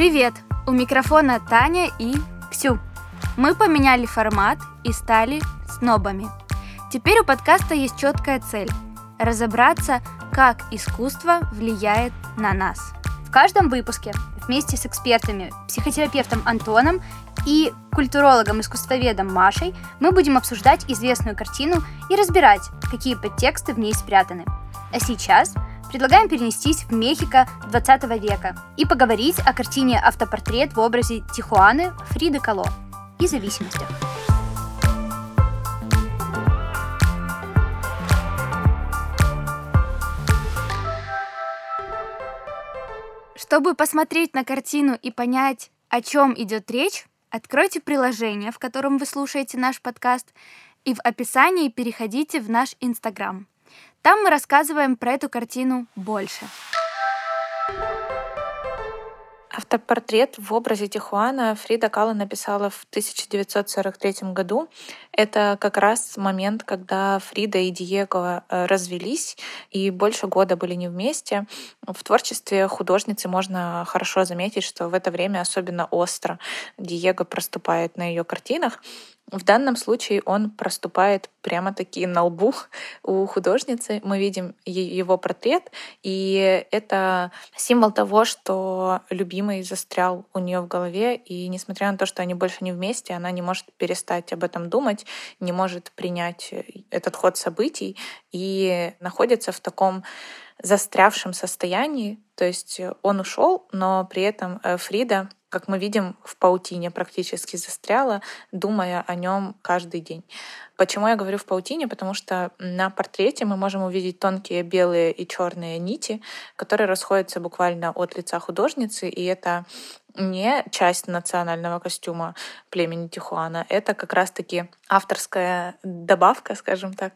Привет! У микрофона Таня и Ксю. Мы поменяли формат и стали снобами. Теперь у подкаста есть четкая цель – разобраться, как искусство влияет на нас. В каждом выпуске вместе с экспертами, психотерапевтом Антоном и культурологом-искусствоведом Машей мы будем обсуждать известную картину и разбирать, какие подтексты в ней спрятаны. А сейчас предлагаем перенестись в Мехико 20 века и поговорить о картине «Автопортрет» в образе Тихуаны Фриды Кало и зависимостях. Чтобы посмотреть на картину и понять, о чем идет речь, откройте приложение, в котором вы слушаете наш подкаст, и в описании переходите в наш Инстаграм. Там мы рассказываем про эту картину больше. Автопортрет в образе Тихуана Фрида Кала написала в 1943 году. Это как раз момент, когда Фрида и Диего э, развелись и больше года были не вместе. В творчестве художницы можно хорошо заметить, что в это время особенно остро Диего проступает на ее картинах. В данном случае он проступает прямо-таки на лбу у художницы. Мы видим его портрет, и это символ того, что любимый застрял у нее в голове, и несмотря на то, что они больше не вместе, она не может перестать об этом думать, не может принять этот ход событий и находится в таком застрявшем состоянии. То есть он ушел, но при этом э, Фрида как мы видим, в паутине практически застряла, думая о нем каждый день. Почему я говорю в паутине? Потому что на портрете мы можем увидеть тонкие белые и черные нити, которые расходятся буквально от лица художницы, и это не часть национального костюма племени Тихуана. Это как раз-таки авторская добавка, скажем так.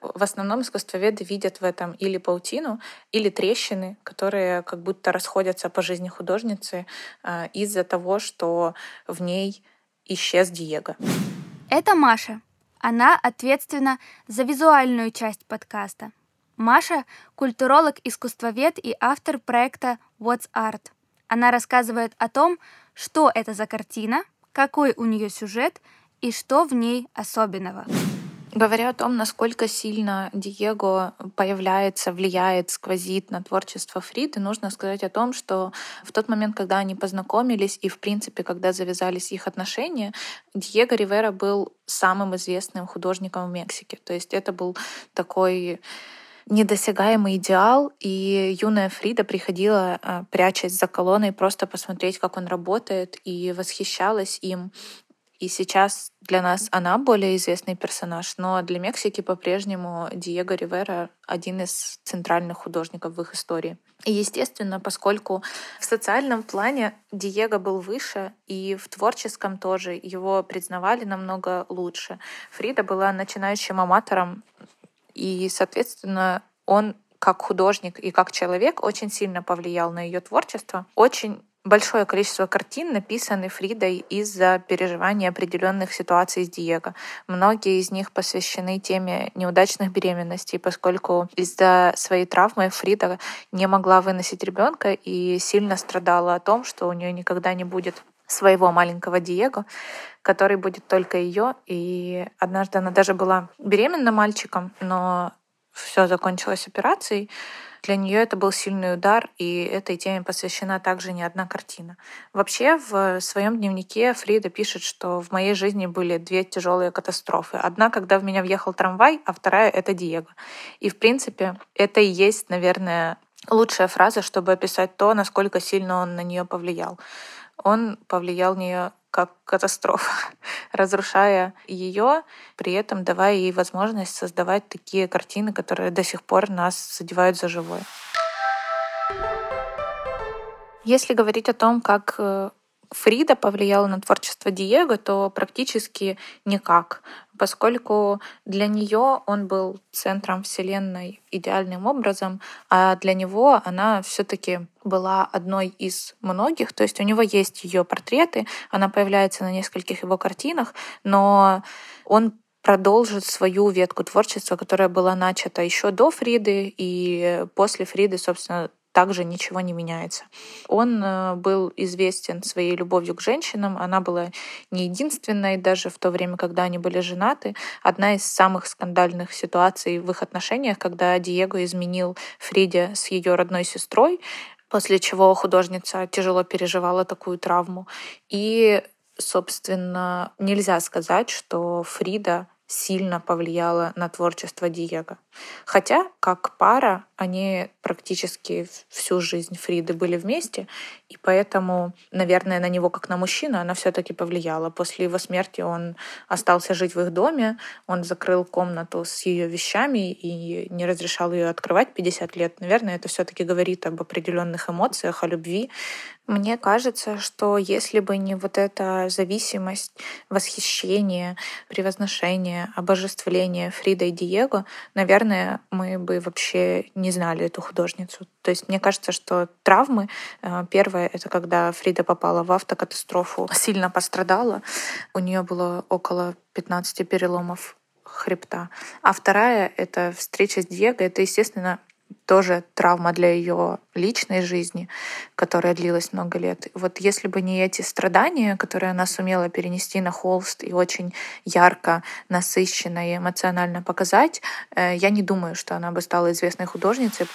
В основном искусствоведы видят в этом или паутину, или трещины, которые как будто расходятся по жизни художницы э, из-за того, что в ней исчез Диего. Это Маша. Она ответственна за визуальную часть подкаста. Маша — культуролог-искусствовед и автор проекта What's Art. Она рассказывает о том, что это за картина, какой у нее сюжет и что в ней особенного. Говоря о том, насколько сильно Диего появляется, влияет, сквозит на творчество Фриды, нужно сказать о том, что в тот момент, когда они познакомились и, в принципе, когда завязались их отношения, Диего Ривера был самым известным художником в Мексике. То есть это был такой недосягаемый идеал, и юная Фрида приходила, а, прячась за колонной, просто посмотреть, как он работает, и восхищалась им. И сейчас для нас она более известный персонаж, но для Мексики по-прежнему Диего Ривера один из центральных художников в их истории. И, естественно, поскольку в социальном плане Диего был выше, и в творческом тоже его признавали намного лучше. Фрида была начинающим аматором и, соответственно, он как художник и как человек очень сильно повлиял на ее творчество. Очень большое количество картин написаны Фридой из-за переживания определенных ситуаций с Диего. Многие из них посвящены теме неудачных беременностей, поскольку из-за своей травмы Фрида не могла выносить ребенка и сильно страдала о том, что у нее никогда не будет своего маленького Диего, который будет только ее. И однажды она даже была беременна мальчиком, но все закончилось операцией. Для нее это был сильный удар, и этой теме посвящена также не одна картина. Вообще, в своем дневнике Фрида пишет, что в моей жизни были две тяжелые катастрофы. Одна, когда в меня въехал трамвай, а вторая — это Диего. И, в принципе, это и есть, наверное, лучшая фраза, чтобы описать то, насколько сильно он на нее повлиял он повлиял на нее как катастрофа, разрушая ее, при этом давая ей возможность создавать такие картины, которые до сих пор нас задевают за живое. Если говорить о том, как э, Фрида повлияла на творчество Диего, то практически никак, поскольку для нее он был центром Вселенной идеальным образом, а для него она все-таки была одной из многих. То есть у него есть ее портреты, она появляется на нескольких его картинах, но он продолжит свою ветку творчества, которая была начата еще до Фриды, и после Фриды, собственно, также ничего не меняется. Он э, был известен своей любовью к женщинам. Она была не единственной, даже в то время, когда они были женаты. Одна из самых скандальных ситуаций в их отношениях, когда Диего изменил Фриде с ее родной сестрой, после чего художница тяжело переживала такую травму. И, собственно, нельзя сказать, что Фрида сильно повлияла на творчество Диего. Хотя, как пара, они практически всю жизнь Фриды были вместе, и поэтому, наверное, на него как на мужчину она все-таки повлияла. После его смерти он остался жить в их доме, он закрыл комнату с ее вещами и не разрешал ее открывать 50 лет. Наверное, это все-таки говорит об определенных эмоциях, о любви. Мне кажется, что если бы не вот эта зависимость, восхищение, превозношение, обожествление Фрида и Диего, наверное, мы бы вообще не знали эту художницу. То есть мне кажется, что травмы, э, первое, это когда Фрида попала в автокатастрофу, сильно пострадала. У нее было около 15 переломов хребта. А вторая — это встреча с Диего. Это, естественно, тоже травма для ее личной жизни, которая длилась много лет. Вот если бы не эти страдания, которые она сумела перенести на холст и очень ярко, насыщенно и эмоционально показать, э, я не думаю, что она бы стала известной художницей.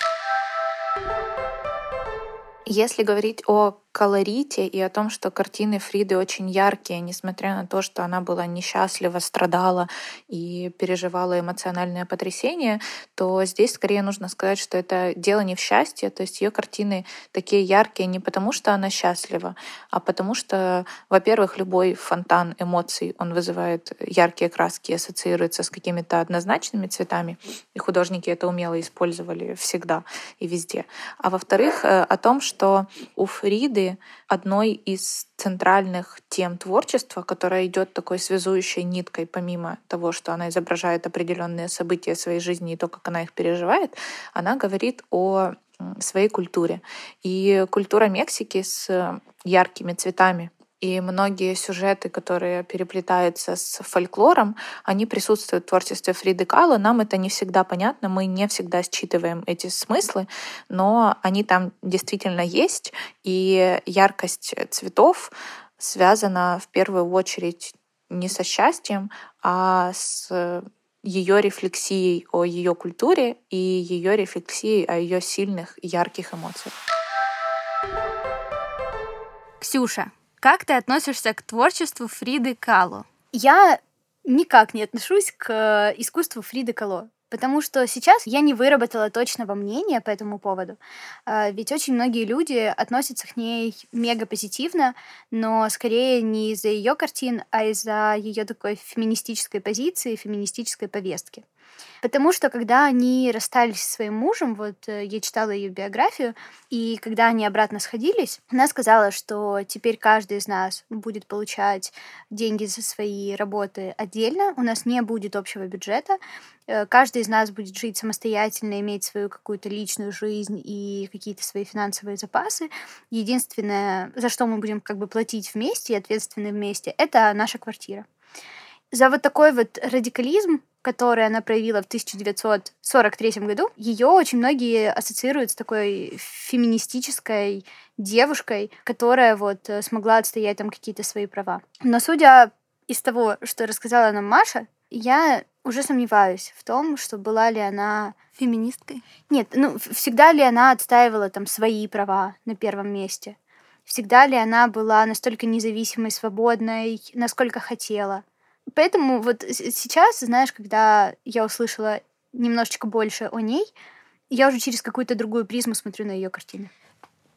Если говорить о колорите и о том, что картины Фриды очень яркие, несмотря на то, что она была несчастлива, страдала и переживала эмоциональное потрясение, то здесь скорее нужно сказать, что это дело не в счастье, то есть ее картины такие яркие не потому, что она счастлива, а потому что, во-первых, любой фонтан эмоций, он вызывает яркие краски, ассоциируется с какими-то однозначными цветами, и художники это умело использовали всегда и везде. А во-вторых, э, о том, что у Фриды Фриды одной из центральных тем творчества, которая идет такой связующей ниткой, помимо того, что она изображает определенные события своей жизни и то, как она их переживает, она говорит о своей культуре. И культура Мексики с яркими цветами, и многие сюжеты, которые переплетаются с фольклором, они присутствуют в творчестве Фриды Кала. Нам это не всегда понятно, мы не всегда считываем эти смыслы, но они там действительно есть, и яркость цветов связана в первую очередь не со счастьем, а с ее рефлексией о ее культуре и ее рефлексией о ее сильных, ярких эмоциях. Ксюша, как ты относишься к творчеству Фриды Кало? Я никак не отношусь к э, искусству Фриды Кало. Потому что сейчас я не выработала точного мнения по этому поводу. А, ведь очень многие люди относятся к ней мега позитивно, но скорее не из-за ее картин, а из-за ее такой феминистической позиции, феминистической повестки. Потому что когда они расстались со своим мужем, вот э, я читала ее биографию, и когда они обратно сходились, она сказала, что теперь каждый из нас будет получать деньги за свои работы отдельно, у нас не будет общего бюджета, э, каждый из нас будет жить самостоятельно, иметь свою какую-то личную жизнь и какие-то свои финансовые запасы. Единственное, за что мы будем как бы платить вместе и ответственны вместе, это наша квартира. За вот такой вот радикализм которую она проявила в 1943 году, ее очень многие ассоциируют с такой феминистической девушкой, которая вот э, смогла отстоять там какие-то свои права. Но судя из того, что рассказала нам Маша, я уже сомневаюсь в том, что была ли она феминисткой. Нет, ну всегда ли она отстаивала там свои права на первом месте? Всегда ли она была настолько независимой, свободной, насколько хотела? Поэтому вот сейчас, знаешь, когда я услышала немножечко больше о ней, я уже через какую-то другую призму смотрю на ее картины.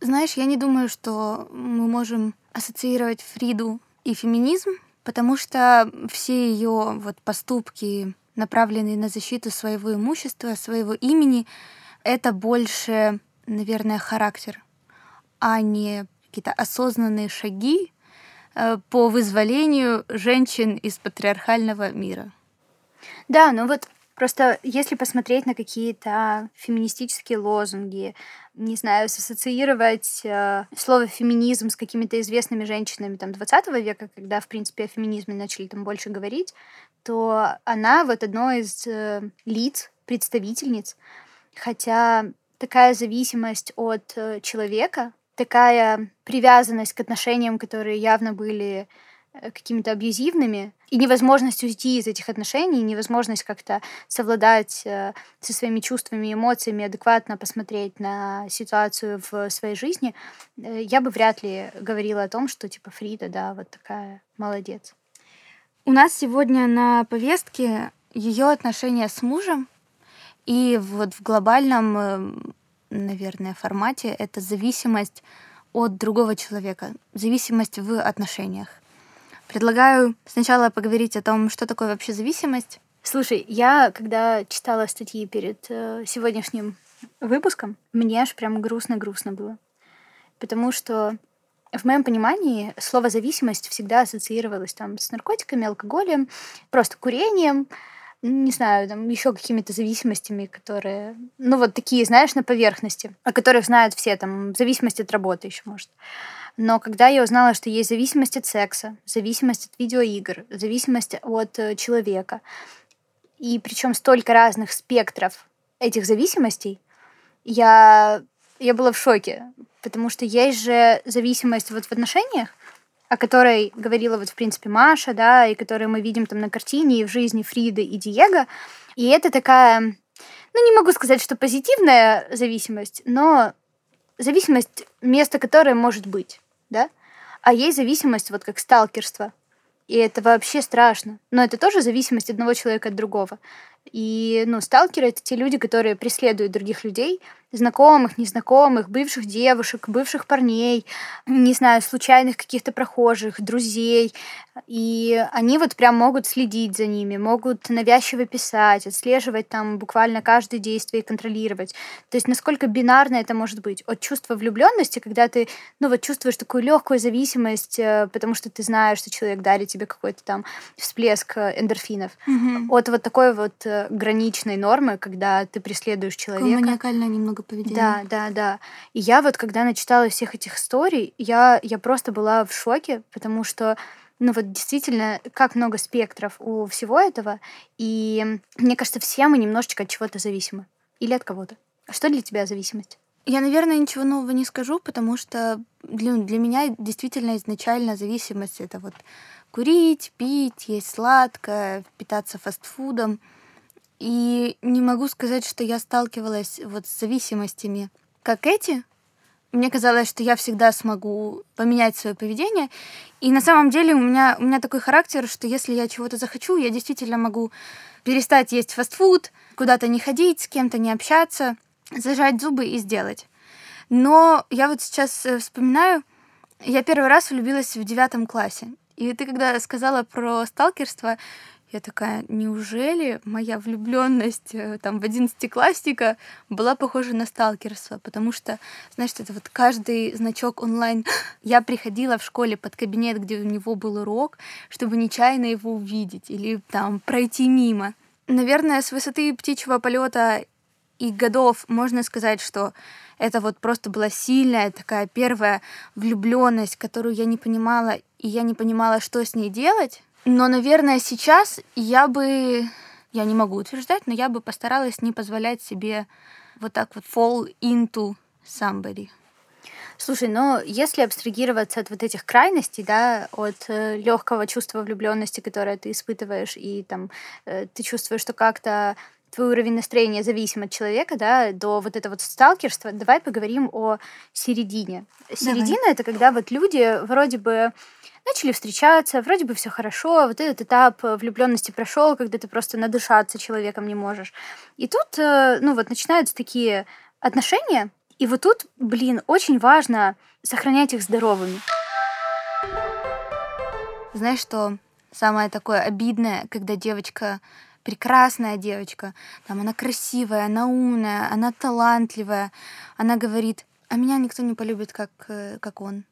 Знаешь, я не думаю, что мы можем ассоциировать Фриду и феминизм, потому что все ее вот поступки, направленные на защиту своего имущества, своего имени, это больше, наверное, характер, а не какие-то осознанные шаги, по вызволению женщин из патриархального мира. Да, ну вот Просто если посмотреть на какие-то феминистические лозунги, не знаю, ассоциировать э, слово феминизм с какими-то известными женщинами там 20 века, когда, в принципе, о феминизме начали там больше говорить, то она вот одно из э, лиц, представительниц, хотя такая зависимость от э, человека, такая привязанность к отношениям, которые явно были э, какими-то абьюзивными, и невозможность уйти из этих отношений, невозможность как-то совладать э, со своими чувствами и эмоциями, адекватно посмотреть на ситуацию в своей жизни, э, я бы вряд ли говорила о том, что типа Фрида, да, вот такая молодец. У нас сегодня на повестке ее отношения с мужем, и вот в глобальном, эм, наверное, формате это зависимость от другого человека, зависимость в отношениях. Предлагаю сначала поговорить о том, что такое вообще зависимость. Слушай, я когда читала статьи перед э, сегодняшним выпуском, мне аж прям грустно-грустно было. Потому что в моем понимании слово зависимость всегда ассоциировалось там с наркотиками, алкоголем, просто курением, не знаю, там еще какими-то зависимостями, которые, ну вот такие, знаешь, на поверхности, о которых знают все, там, зависимость от работы еще, может. Но когда я узнала, что есть зависимость от секса, зависимость от видеоигр, зависимость от э, человека, и причем столько разных спектров этих зависимостей, я, я была в шоке, потому что есть же зависимость вот в отношениях, о которой говорила вот, в принципе, Маша, да, и которую мы видим там на картине и в жизни Фриды и Диего. И это такая, ну, не могу сказать, что позитивная зависимость, но зависимость, место которой может быть, да. А есть зависимость, вот как сталкерство. И это вообще страшно. Но это тоже зависимость одного человека от другого. И, ну, сталкеры — это те люди, которые преследуют других людей, знакомых, незнакомых, бывших девушек, бывших парней, не знаю, случайных каких-то прохожих, друзей. И они вот прям могут следить за ними, могут навязчиво писать, отслеживать там буквально каждое действие и контролировать. То есть насколько бинарно это может быть. От чувства влюбленности, когда ты, ну вот чувствуешь такую легкую зависимость, э, потому что ты знаешь, что человек дарит тебе какой-то там всплеск э, эндорфинов. Мгм. От вот такой вот э, граничной нормы, когда ты преследуешь человека. маниакальное немного поведение. Да, да, да. И я вот, когда начитала всех этих историй, я, я просто была в шоке, потому что ну вот действительно, как много спектров у всего этого. И мне кажется, все мы немножечко от чего-то зависимы. Или от кого-то. Что для тебя зависимость? Я, наверное, ничего нового не скажу, потому что для, для меня действительно изначально зависимость это вот курить, пить, есть сладкое, питаться фастфудом. И не могу сказать, что я сталкивалась вот с зависимостями, как эти. Мне казалось, что я всегда смогу поменять свое поведение. И на самом деле у меня, у меня такой характер, что если я чего-то захочу, я действительно могу перестать есть фастфуд, куда-то не ходить, с кем-то не общаться, зажать зубы и сделать. Но я вот сейчас э, вспоминаю, я первый раз влюбилась в девятом классе. И ты когда сказала про сталкерство, я такая, неужели моя влюбленность э, там в одиннадцатиклассника была похожа на сталкерство? Потому что, знаешь, это вот каждый значок онлайн. Я приходила в школе под кабинет, где у него был урок, чтобы нечаянно его увидеть или там пройти мимо. Наверное, с высоты птичьего полета и годов можно сказать, что это вот просто была сильная такая первая влюбленность, которую я не понимала, и я не понимала, что с ней делать. Но, наверное, сейчас я бы, я не могу утверждать, но я бы постаралась не позволять себе вот так вот fall into somebody. Слушай, но если абстрагироваться от вот этих крайностей, да, от э, легкого чувства влюбленности, которое ты испытываешь, и там э, ты чувствуешь, что как-то твой уровень настроения зависим от человека, да, до вот этого вот сталкерства, давай поговорим о середине. Середина это когда вот люди вроде бы начали встречаться, вроде бы все хорошо, вот этот этап влюбленности прошел, когда ты просто надышаться человеком не можешь. И тут, э, ну вот, начинаются такие отношения, и вот тут, блин, очень важно сохранять их здоровыми. Знаешь, что самое такое обидное, когда девочка прекрасная девочка, там она красивая, она умная, она талантливая, она говорит, а меня никто не полюбит, как, э, как он.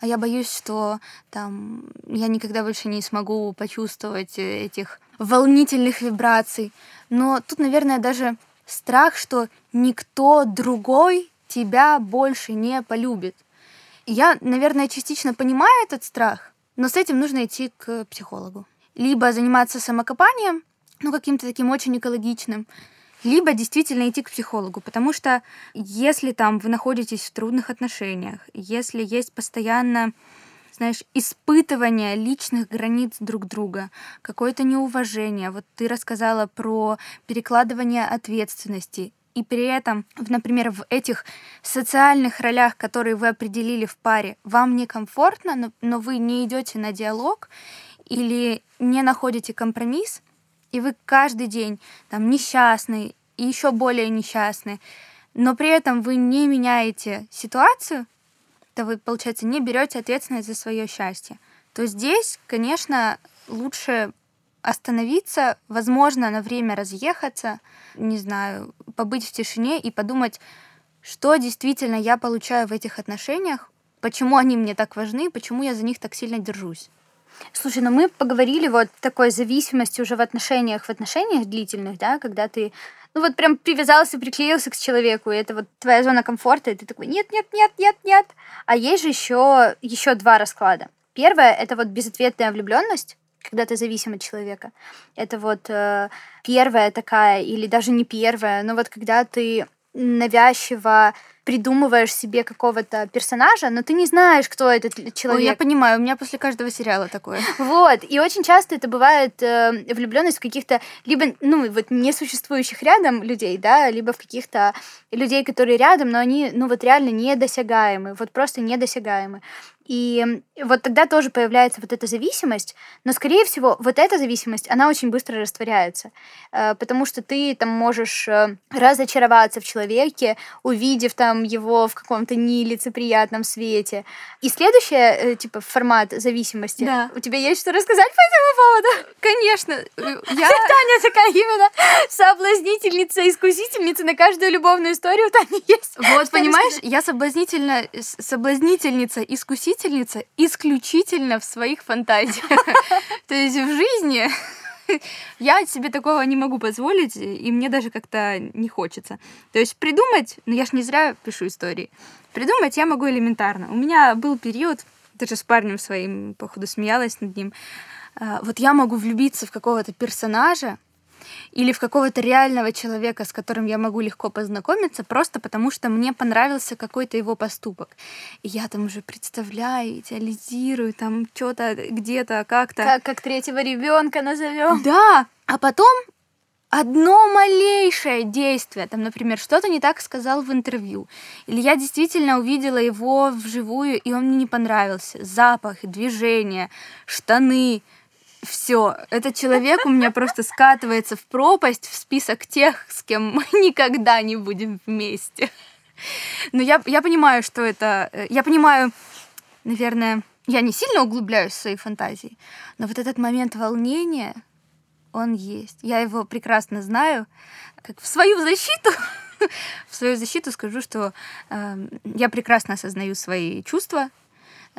А я боюсь, что там я никогда больше не смогу почувствовать э, этих волнительных вибраций. Но тут, наверное, даже страх, что никто другой тебя больше не полюбит. Я, наверное, частично понимаю этот страх, но с этим нужно идти к психологу. Либо заниматься самокопанием, ну, каким-то таким очень экологичным, либо действительно идти к психологу, потому что если там вы находитесь в трудных отношениях, если есть постоянно знаешь, испытывание личных границ друг друга, какое-то неуважение. Вот ты рассказала про перекладывание ответственности. И при этом, например, в этих социальных ролях, которые вы определили в паре, вам некомфортно, но, но вы не идете на диалог или не находите компромисс, и вы каждый день там несчастный и еще более несчастный, но при этом вы не меняете ситуацию, то вы, получается, не берете ответственность за свое счастье. То здесь, конечно, лучше остановиться, возможно, на время разъехаться, не знаю, побыть в тишине и подумать, что действительно я получаю в этих отношениях, почему они мне так важны, почему я за них так сильно держусь. Слушай, ну мы поговорили вот такой зависимости уже в отношениях, в отношениях длительных, да, когда ты ну вот прям привязался, приклеился к человеку, и это вот твоя зона комфорта, и ты такой, нет, нет, нет, нет, нет. А есть же еще, еще два расклада. Первое — это вот безответная влюбленность, когда ты зависим от человека. Это вот э, первая такая, или даже не первая, но вот когда ты навязчиво придумываешь себе какого-то персонажа, но ты не знаешь, кто этот человек. Ой, я понимаю, у меня после каждого сериала такое. Вот, и очень часто это бывает э, влюбленность в каких-то либо, ну, вот несуществующих рядом людей, да, либо в каких-то людей, которые рядом, но они, ну, вот реально недосягаемы, вот просто недосягаемы. И вот тогда тоже появляется вот эта зависимость, но, скорее всего, вот эта зависимость, она очень быстро растворяется, э, потому что ты там можешь э, разочароваться в человеке, увидев там его в каком-то нелицеприятном свете. И следующее, э, типа, формат зависимости. Да. У тебя есть что рассказать по этому поводу? Конечно. Я... Таня такая именно соблазнительница, искусительница на каждую любовную историю у Тани есть. Вот, понимаешь, я соблазнительно, соблазнительница, искусительница, исключительно в своих фантазиях. То есть в жизни я себе такого не могу позволить, и мне даже как-то не хочется. То есть придумать, ну я ж не зря пишу истории, придумать я могу элементарно. У меня был период, даже с парнем своим, походу, смеялась над ним, а, вот я могу влюбиться в какого-то персонажа, или в какого-то реального человека, с которым я могу легко познакомиться, просто потому что мне понравился какой-то его поступок. И я там уже представляю, идеализирую, там что-то где-то как-то. Как, как третьего ребенка назовем. Да, а потом одно малейшее действие, там, например, что-то не так сказал в интервью, или я действительно увидела его вживую, и он мне не понравился, запах, движение, штаны, все, этот человек у меня просто скатывается в пропасть, в список тех, с кем мы никогда не будем вместе. Но я, я понимаю, что это... Э, я понимаю, наверное, я не сильно углубляюсь в свои фантазии, но вот этот момент волнения, он есть. Я его прекрасно знаю. Как в свою защиту, в свою защиту скажу, что э, я прекрасно осознаю свои чувства,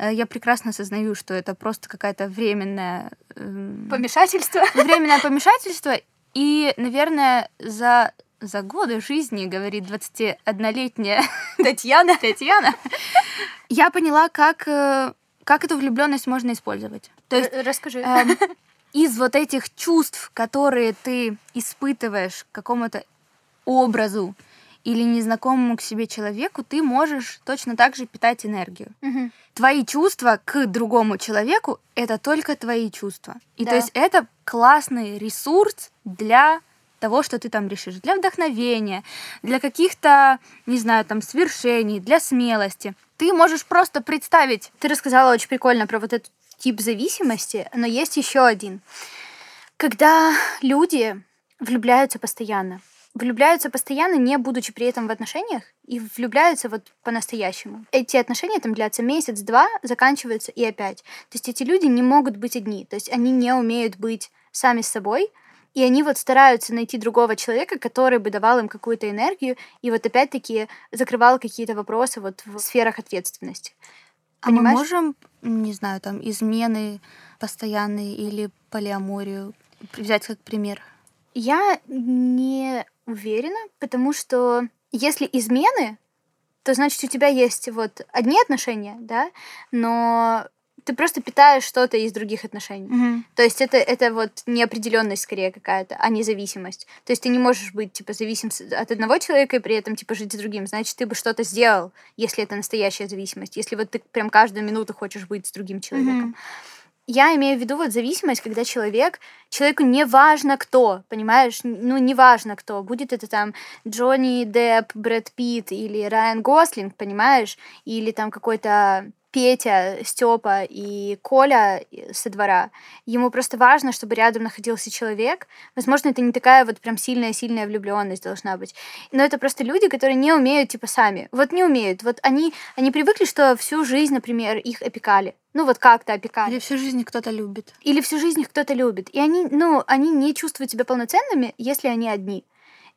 я прекрасно осознаю, что это просто какая-то временное... Эм, помешательство? Временное помешательство. И, наверное, за, за годы жизни, говорит 21-летняя Татьяна, Татьяна, я поняла, как, э, как эту влюбленность можно использовать. То есть, Расскажи. Э, из вот этих чувств, которые ты испытываешь к какому-то образу, или незнакомому к себе человеку, ты можешь точно так же питать энергию. Угу. Твои чувства к другому человеку — это только твои чувства. И да. то есть это классный ресурс для того, что ты там решишь, для вдохновения, для каких-то, не знаю, там, свершений, для смелости. Ты можешь просто представить. Ты рассказала очень прикольно про вот этот тип зависимости, но есть еще один. Когда люди влюбляются постоянно, влюбляются постоянно, не будучи при этом в отношениях, и влюбляются вот по-настоящему. Эти отношения там длятся месяц-два, заканчиваются и опять. То есть эти люди не могут быть одни, то есть они не умеют быть сами с собой, и они вот стараются найти другого человека, который бы давал им какую-то энергию, и вот опять-таки закрывал какие-то вопросы вот в сферах ответственности. Понимаешь? А мы можем, не знаю, там, измены постоянные или полиаморию взять как пример? Я не уверена, потому что если измены, то значит у тебя есть вот одни отношения, да, но ты просто питаешь что-то из других отношений. Мгм. То есть это, это вот неопределенность скорее какая-то, а не зависимость. То есть ты не можешь быть, типа, зависим от одного человека и при этом, типа, жить с другим. Значит, ты бы что-то сделал, если это настоящая зависимость. Если вот ты прям каждую минуту хочешь быть с другим человеком. Мгм. Я имею в виду вот зависимость, когда человек, человеку не важно кто, понимаешь? Ну, не важно кто. Будет это там Джонни Депп, Брэд Питт или Райан Гослинг, понимаешь? Или там какой-то Петя, Степа и Коля э, со двора. Ему просто важно, чтобы рядом находился человек. Возможно, это не такая вот прям сильная-сильная влюбленность должна быть. Но это просто люди, которые не умеют, типа, сами. Вот не умеют. Вот они, они привыкли, что всю жизнь, например, их опекали. Ну, вот как-то опекали. Или всю жизнь кто-то любит. Или всю жизнь их кто-то любит. И они, ну, они не чувствуют себя полноценными, если они одни.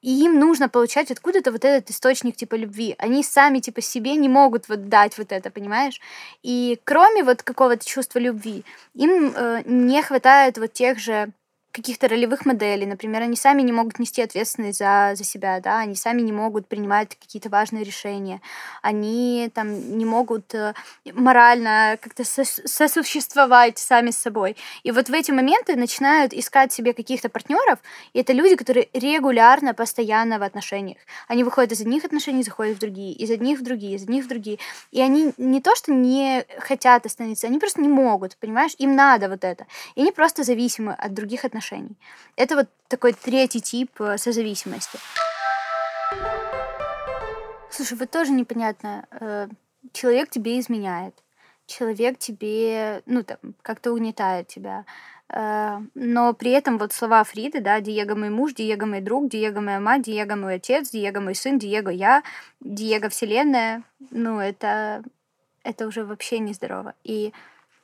И им нужно получать откуда-то вот этот источник типа любви. Они сами типа себе не могут вот дать вот это, понимаешь? И кроме вот какого-то чувства любви, им э, не хватает вот тех же каких-то ролевых моделей. Например, они сами не могут нести ответственность за, за себя, да, они сами не могут принимать какие-то важные решения, они там не могут э, морально как-то сос- сосуществовать сами с собой. И вот в эти моменты начинают искать себе каких-то партнеров, и это люди, которые регулярно, постоянно в отношениях. Они выходят из одних отношений, заходят в другие, из одних в другие, из одних в другие. И они не то, что не хотят остановиться, они просто не могут, понимаешь? Им надо вот это. И они просто зависимы от других отношений. Это вот такой третий тип э, созависимости. Слушай, вот тоже непонятно. э, Человек тебе изменяет. Человек тебе, ну, там, как-то угнетает тебя. Э, Но при этом вот слова Фриды, да, Диего мой муж, Диего мой друг, Диего моя мать, Диего мой отец, Диего мой сын, Диего я, Диего вселенная, ну, это, это уже вообще нездорово. И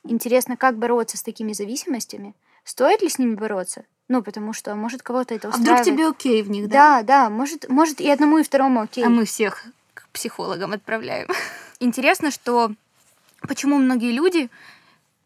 интересно, как бороться с такими зависимостями? Стоит ли с ними бороться? Ну, потому что, может, кого-то это А вдруг устраивает. тебе окей в них, да? Да, да, может, может и одному, и второму окей. А мы всех к психологам отправляем. Интересно, что почему многие люди,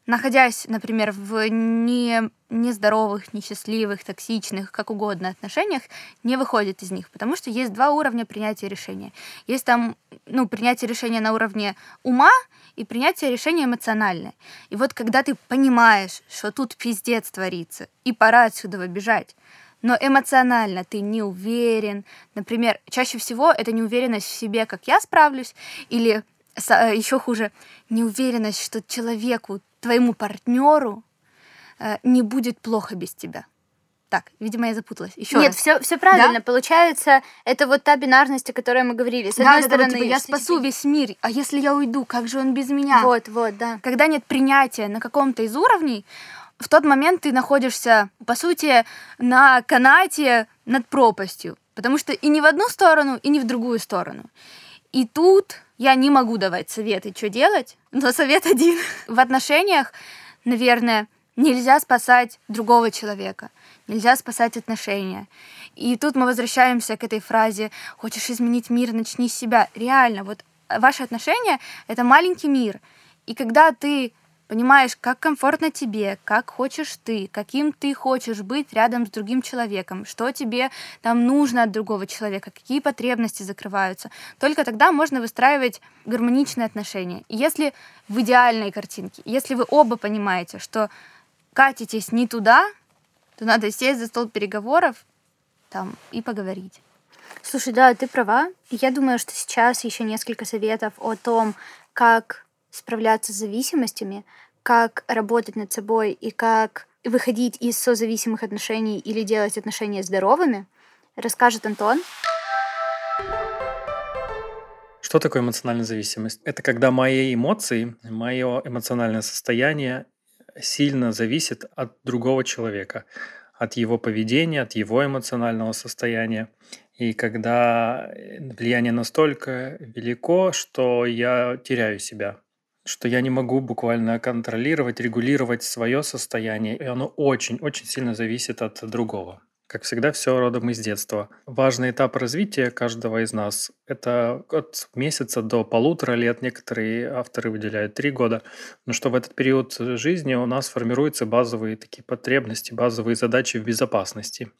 находясь, например, в не, нездоровых, несчастливых, токсичных, как угодно отношениях, не выходят из них. Потому что есть два уровня принятия решения. Есть там ну, принятие решения на уровне ума и принятие решения эмоциональное. И вот когда ты понимаешь, что тут пиздец творится, и пора отсюда бежать, но эмоционально ты не уверен. Например, чаще всего это неуверенность в себе, как я справлюсь, или еще хуже, неуверенность, что человеку, твоему партнеру э, не будет плохо без тебя. Так, видимо, я запуталась. Еще Нет, раз. все, все правильно. Получается, это вот та бинарность, о которой мы говорили. С Да, одной да, да, стороны, типа, я спасу тебе- весь мир, а если я уйду, как же он без меня? Вот, вот, да. Когда нет принятия на каком-то из уровней, в тот момент ты находишься, по сути, на канате над пропастью. Потому что и не в одну сторону, и не в другую сторону. И тут я не могу давать советы, что делать, но совет один. В отношениях, наверное, нельзя спасать другого человека, нельзя спасать отношения. И тут мы возвращаемся к этой фразе «хочешь изменить мир, начни с себя». Реально, вот ваши отношения — это маленький мир. И когда ты понимаешь, как комфортно тебе, как хочешь ты, каким ты хочешь быть рядом с другим человеком, что тебе там нужно от другого человека, какие потребности закрываются. Только тогда можно выстраивать гармоничные отношения. И если в идеальной картинке, если вы оба понимаете, что катитесь не туда, то надо сесть за стол переговоров там и поговорить. Слушай, да, ты права. Я думаю, что сейчас еще несколько советов о том, как справляться с зависимостями, как работать над собой и как выходить из созависимых отношений или делать отношения здоровыми, расскажет Антон. Что такое эмоциональная зависимость? Это когда мои эмоции, мое эмоциональное состояние сильно зависит от другого человека, от его поведения, от его эмоционального состояния. И когда влияние настолько велико, что я теряю себя, что я не могу буквально контролировать, регулировать свое состояние, и оно очень-очень сильно зависит от другого. Как всегда, все родом из детства. Важный этап развития каждого из нас – это от месяца до полутора лет, некоторые авторы выделяют три года, но что в этот период жизни у нас формируются базовые такие потребности, базовые задачи в безопасности.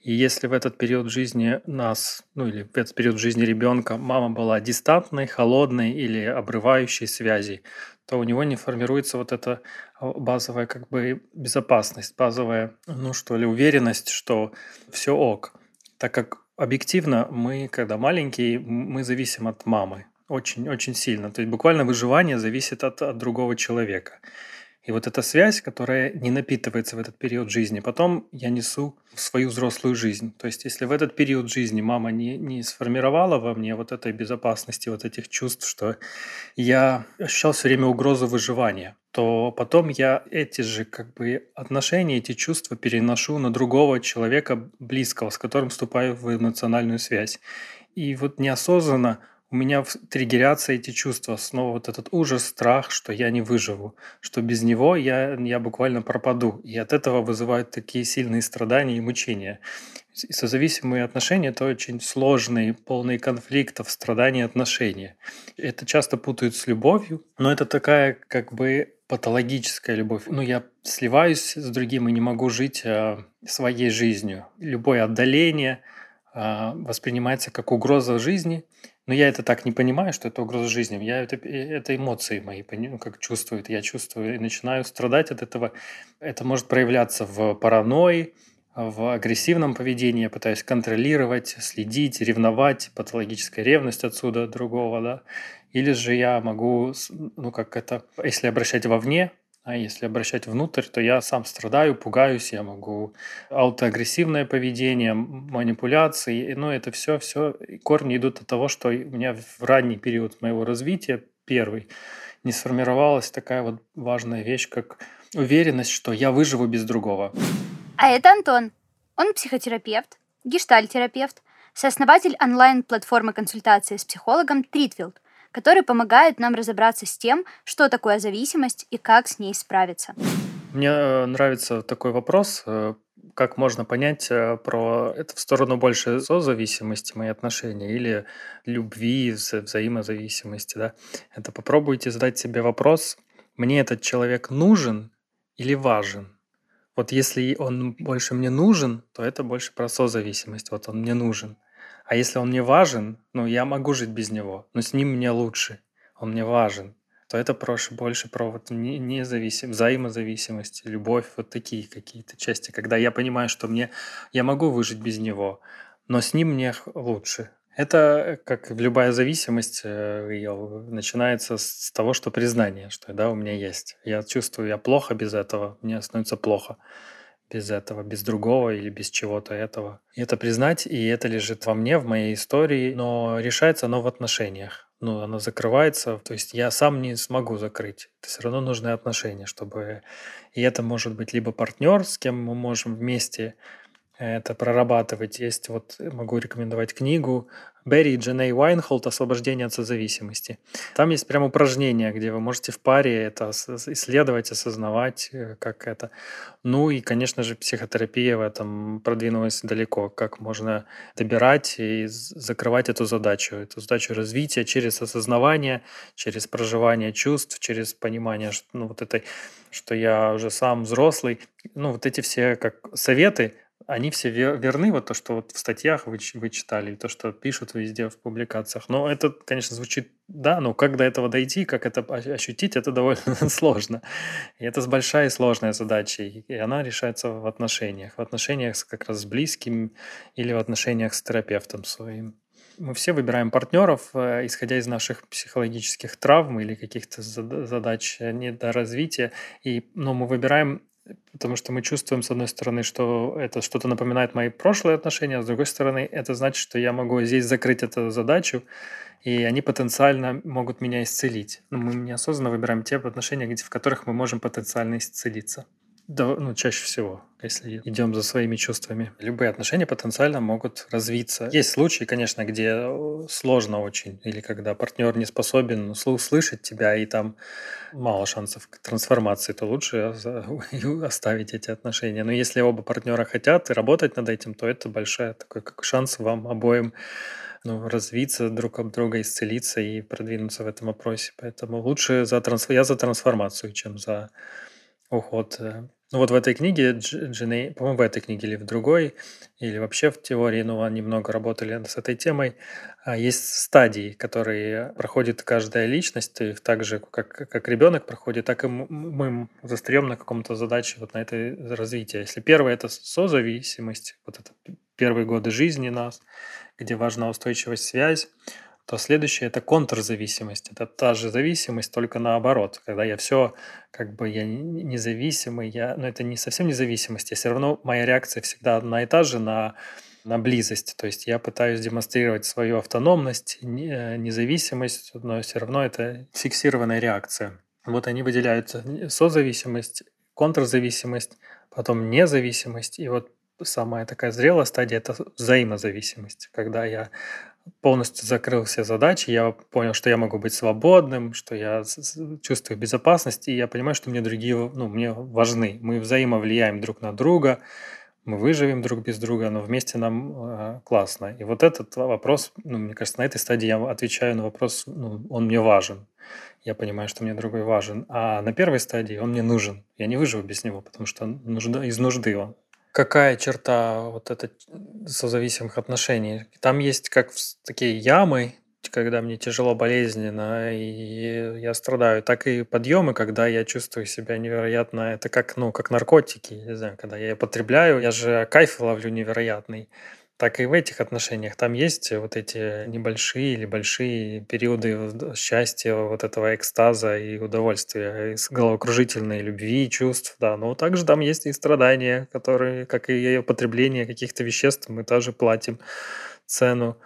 И если в этот период жизни нас, ну или в этот период жизни ребенка мама была дистантной, холодной или обрывающей связи, то у него не формируется вот эта а, базовая как бы безопасность, базовая, ну что ли, уверенность, что все ок. Так как объективно мы, когда маленькие, мы зависим от мамы очень-очень сильно. То есть буквально выживание зависит от, от другого человека. И вот эта связь, которая не напитывается в этот период жизни, потом я несу в свою взрослую жизнь. То есть если в этот период жизни мама не, не сформировала во мне вот этой безопасности, вот этих чувств, что я ощущал все время угрозу выживания, то потом я эти же как бы отношения, эти чувства переношу на другого человека близкого, с которым вступаю в эмоциональную связь. И вот неосознанно у меня триггерятся эти чувства, снова вот этот ужас, страх, что я не выживу, что без него я, я буквально пропаду. И от этого вызывают такие сильные страдания и мучения. И созависимые отношения – это очень сложные, полные конфликтов, страданий отношения. Это часто путают с любовью, но это такая как бы патологическая любовь. Ну, я сливаюсь с другим и не могу жить а, своей жизнью. Любое отдаление а, воспринимается как угроза жизни – но я это так не понимаю, что это угроза жизни. Я это, это эмоции мои, ну, как чувствуют. Я чувствую и начинаю страдать от этого. Это может проявляться в паранойи, в агрессивном поведении. Я пытаюсь контролировать, следить, ревновать, патологическая ревность отсюда другого, да. Или же я могу, ну, как это, если обращать вовне, а если обращать внутрь, то я сам страдаю, пугаюсь, я могу аутоагрессивное поведение, манипуляции, но это все, все корни идут от того, что у меня в ранний период моего развития, первый, не сформировалась такая вот важная вещь, как уверенность, что я выживу без другого. А это Антон. Он психотерапевт, гештальтерапевт, сооснователь онлайн-платформы консультации с психологом Тритфилд – который помогает нам разобраться с тем, что такое зависимость и как с ней справиться. Мне э, нравится такой вопрос, э, как можно понять э, про это в сторону больше созависимости мои отношения или любви, вза- взаимозависимости, да? Это попробуйте задать себе вопрос, мне этот человек нужен или важен? Вот если он больше мне нужен, то это больше про созависимость. Вот он мне нужен. А если он мне важен, ну, я могу жить без него, но с ним мне лучше, он мне важен, то это проще, больше про вот независимость, взаимозависимость, любовь, вот такие какие-то части, когда я понимаю, что мне, я могу выжить без него, но с ним мне лучше. Это, как любая зависимость, э, начинается с того, что признание, что да, у меня есть. Я чувствую, я плохо без этого, мне становится плохо без этого, без другого или без чего-то этого. И это признать, и это лежит во мне, в моей истории, но решается оно в отношениях. Ну, оно закрывается, то есть я сам не смогу закрыть. Это все равно нужны отношения, чтобы... И это может быть либо партнер, с кем мы можем вместе это прорабатывать. Есть вот, могу рекомендовать книгу Берри и Дженей Уайнхолд «Освобождение от созависимости». Там есть прям упражнения, где вы можете в паре это исследовать, осознавать, э, как это. Ну и, конечно же, психотерапия в этом продвинулась далеко, как можно добирать и закрывать эту задачу, эту задачу развития через осознавание, через проживание чувств, через понимание, ну, вот этой, что я уже сам взрослый. Ну, вот эти все как советы, они все верны, вот то, что вот в статьях вы, вы читали, то, что пишут везде в публикациях. Но это, конечно, звучит, да, но как до этого дойти, как это ощутить, это довольно сложно. И это большая и сложная задача, и она решается в отношениях. В отношениях как раз с близким или в отношениях с терапевтом своим. Мы все выбираем партнеров, э, исходя из наших психологических травм или каких-то задач недоразвития. И, но мы выбираем потому что мы чувствуем, с одной стороны, что это что-то напоминает мои прошлые отношения, а с другой стороны, это значит, что я могу здесь закрыть эту задачу, и они потенциально могут меня исцелить. Но мы неосознанно выбираем те отношения, в которых мы можем потенциально исцелиться. Да, ну, чаще всего, если идем за своими чувствами. Любые отношения потенциально могут развиться. Есть случаи, конечно, где э, сложно очень, или когда партнер не способен слышать тебя, и там мало шансов к трансформации, то лучше оставить эти отношения. Но если оба партнера хотят и работать над этим, то это большой такой как шанс вам обоим ну, развиться друг об друга, исцелиться и продвинуться в этом вопросе. Поэтому лучше за трансф... я за трансформацию, чем за уход э, Ну вот в этой книге, Джиней, по-моему, в этой книге или в другой, или вообще в теории, ну, они много работали с этой темой, а, есть стадии, которые проходит каждая личность, и так же, как, как ребенок проходит, так и мы застреем на каком-то задаче вот на это развитие. Если первое – это созависимость, вот это первые годы жизни нас, где важна устойчивость, связь, то следующее это контрзависимость. Это та же зависимость, только наоборот. Когда я все, как бы я независимый, я, но это не совсем независимость, я все равно моя реакция всегда одна и та же на на близость. То есть я пытаюсь демонстрировать свою автономность, э, независимость, но все равно это фиксированная реакция. Вот они выделяют созависимость, контрзависимость, потом независимость, и вот самая такая зрелая стадия – это взаимозависимость, когда я полностью закрыл все задачи, я понял, что я могу быть свободным, что я чувствую безопасность, и я понимаю, что мне другие, ну, мне важны. Мы взаимовлияем друг на друга, мы выживем друг без друга, но вместе нам э, классно. И вот этот вопрос, ну, мне кажется, на этой стадии я отвечаю на вопрос, ну, он мне важен. Я понимаю, что мне другой важен. А на первой стадии он мне нужен. Я не выживу без него, потому что нужда, из нужды он. Какая черта вот это созависимых отношений? Там есть как такие ямы, когда мне тяжело, болезненно, и я страдаю, так и подъемы, когда я чувствую себя невероятно, это как, ну, как наркотики, не знаю, когда я потребляю, я же кайф ловлю невероятный так и в этих отношениях. Там есть вот эти небольшие или большие периоды счастья, вот этого экстаза и удовольствия, и головокружительной любви, чувств, да. Но также там есть и страдания, которые, как и потребление каких-то веществ, мы тоже платим цену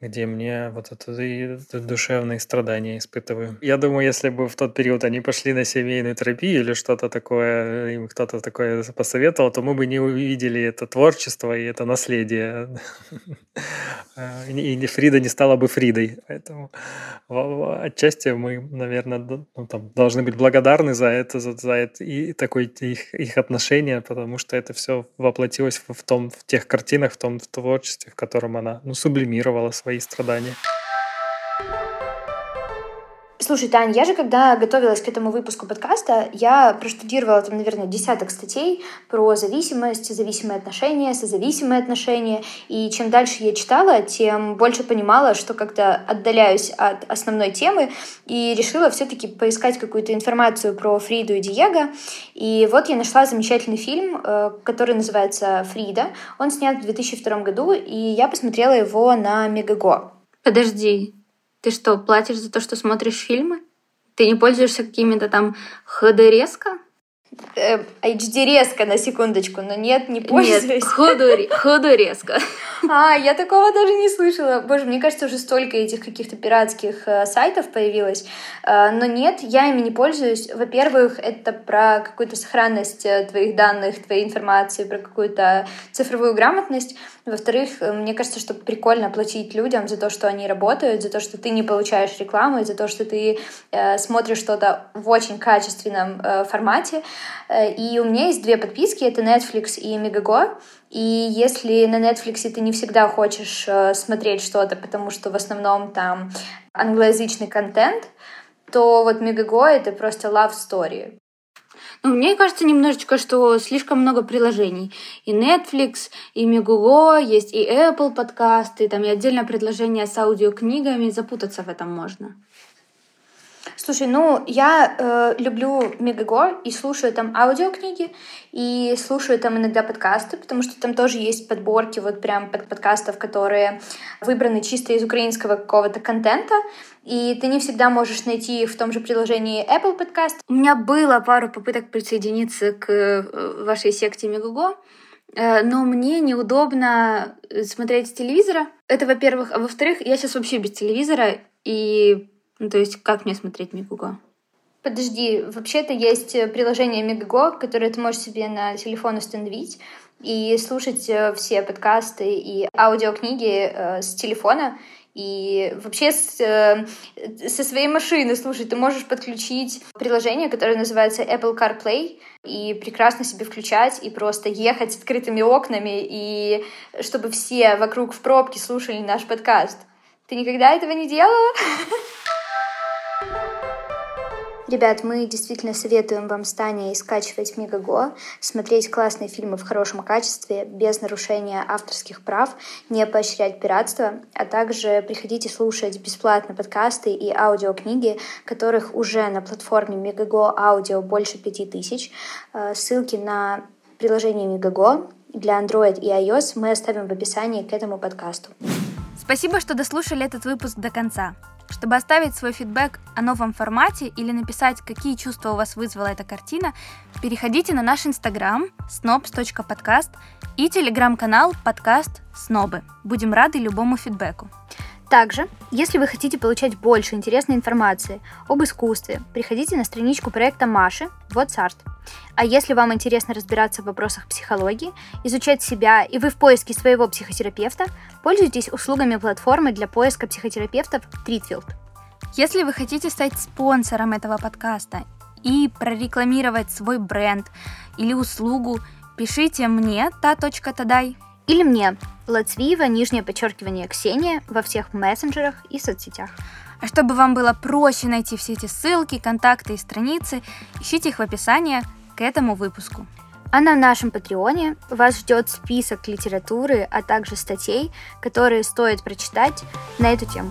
где мне вот это, это душевные страдания испытываю. Я думаю, если бы в тот период они пошли на семейную терапию или что-то такое, им кто-то такое посоветовал, то мы бы не увидели это творчество и это наследие. И Фрида не стала бы Фридой. Поэтому отчасти мы, наверное, ну, должны быть благодарны за это, за, это и такой их, их отношения, потому что это все воплотилось в, в том, в тех картинах, в том в творчестве, в котором она ну, сублимировала свою свои страдания. Слушай, Тань, я же, когда готовилась к этому выпуску подкаста, я проштудировала там, наверное, десяток статей про зависимость, зависимые отношения, созависимые отношения. И чем дальше я читала, тем больше понимала, что как-то отдаляюсь от основной темы и решила все-таки поискать какую-то информацию про Фриду и Диего. И вот я нашла замечательный фильм, э, который называется «Фрида». Он снят в 2002 году, и я посмотрела его на Мегаго. Подожди, ты что, платишь за то, что смотришь фильмы? Ты не пользуешься какими-то там HD-резко? Э, HD резко на секундочку, но нет, не пользуюсь. Нет, ходу резко. А, я такого даже не слышала. Боже, мне кажется, уже столько этих каких-то пиратских э, сайтов появилось. Э, но нет, я ими не пользуюсь. Во-первых, это про какую-то сохранность э, твоих данных, твоей информации, про какую-то цифровую грамотность. Во-вторых, э, мне кажется, что прикольно платить людям за то, что они работают, за то, что ты не получаешь рекламу, за то, что ты э, смотришь что-то в очень качественном э, формате. Э, и у меня есть две подписки, это Netflix и Megago. И если на Netflix ты не всегда хочешь э, смотреть что-то, потому что в основном там англоязычный контент, то вот Megago — это просто love story. Ну, мне кажется немножечко, что слишком много приложений. И Netflix, и Megugo, есть и Apple подкасты, там и отдельное предложение с аудиокнигами, запутаться в этом можно. Слушай, ну я э, люблю Мегаго и слушаю там аудиокниги, и слушаю там иногда подкасты, потому что там тоже есть подборки вот прям под подкастов, которые выбраны чисто из украинского какого-то контента, и ты не всегда можешь найти в том же приложении Apple Podcast. У меня было пару попыток присоединиться к э, вашей секте Мегаго, э, но мне неудобно смотреть с телевизора. Это, во-первых. А во-вторых, я сейчас вообще без телевизора, и ну, то есть как мне смотреть Мегуго? Подожди, вообще-то есть э, приложение Мегаго, которое ты можешь себе на телефон установить и слушать э, все подкасты и аудиокниги э, с телефона. И вообще с, э, со своей машины, слушай, ты можешь подключить приложение, которое называется Apple CarPlay, и прекрасно себе включать, и просто ехать с открытыми окнами, и чтобы все вокруг в пробке слушали наш подкаст. Ты никогда этого не делала? Ребят, мы действительно советуем вам с Таней скачивать Мегаго, смотреть классные фильмы в хорошем качестве, без нарушения авторских прав, не поощрять пиратство, а также приходите слушать бесплатно подкасты и аудиокниги, которых уже на платформе Мегаго аудио больше пяти тысяч. Э, ссылки на приложение Мегаго для Android и iOS мы оставим в описании к этому подкасту. Спасибо, что дослушали этот выпуск до конца. Чтобы оставить свой фидбэк о новом формате или написать, какие чувства у вас вызвала эта картина, переходите на наш инстаграм snobs.podcast и телеграм-канал подкаст Снобы. Будем рады любому фидбэку. Также, если вы хотите получать больше интересной информации об искусстве, приходите на страничку проекта Маши What's Art. А если вам интересно разбираться в вопросах психологии, изучать себя и вы в поиске своего психотерапевта, пользуйтесь услугами платформы для поиска психотерапевтов Treatfield. Если вы хотите стать спонсором этого подкаста и прорекламировать свой бренд или услугу, пишите мне та.тадай или мне, Лацвиева, нижнее подчеркивание Ксения, во всех мессенджерах и соцсетях. А чтобы вам было проще найти все эти ссылки, контакты и страницы, ищите их в описании к этому выпуску. А на нашем Патреоне вас ждет список литературы, а также статей, которые стоит прочитать на эту тему.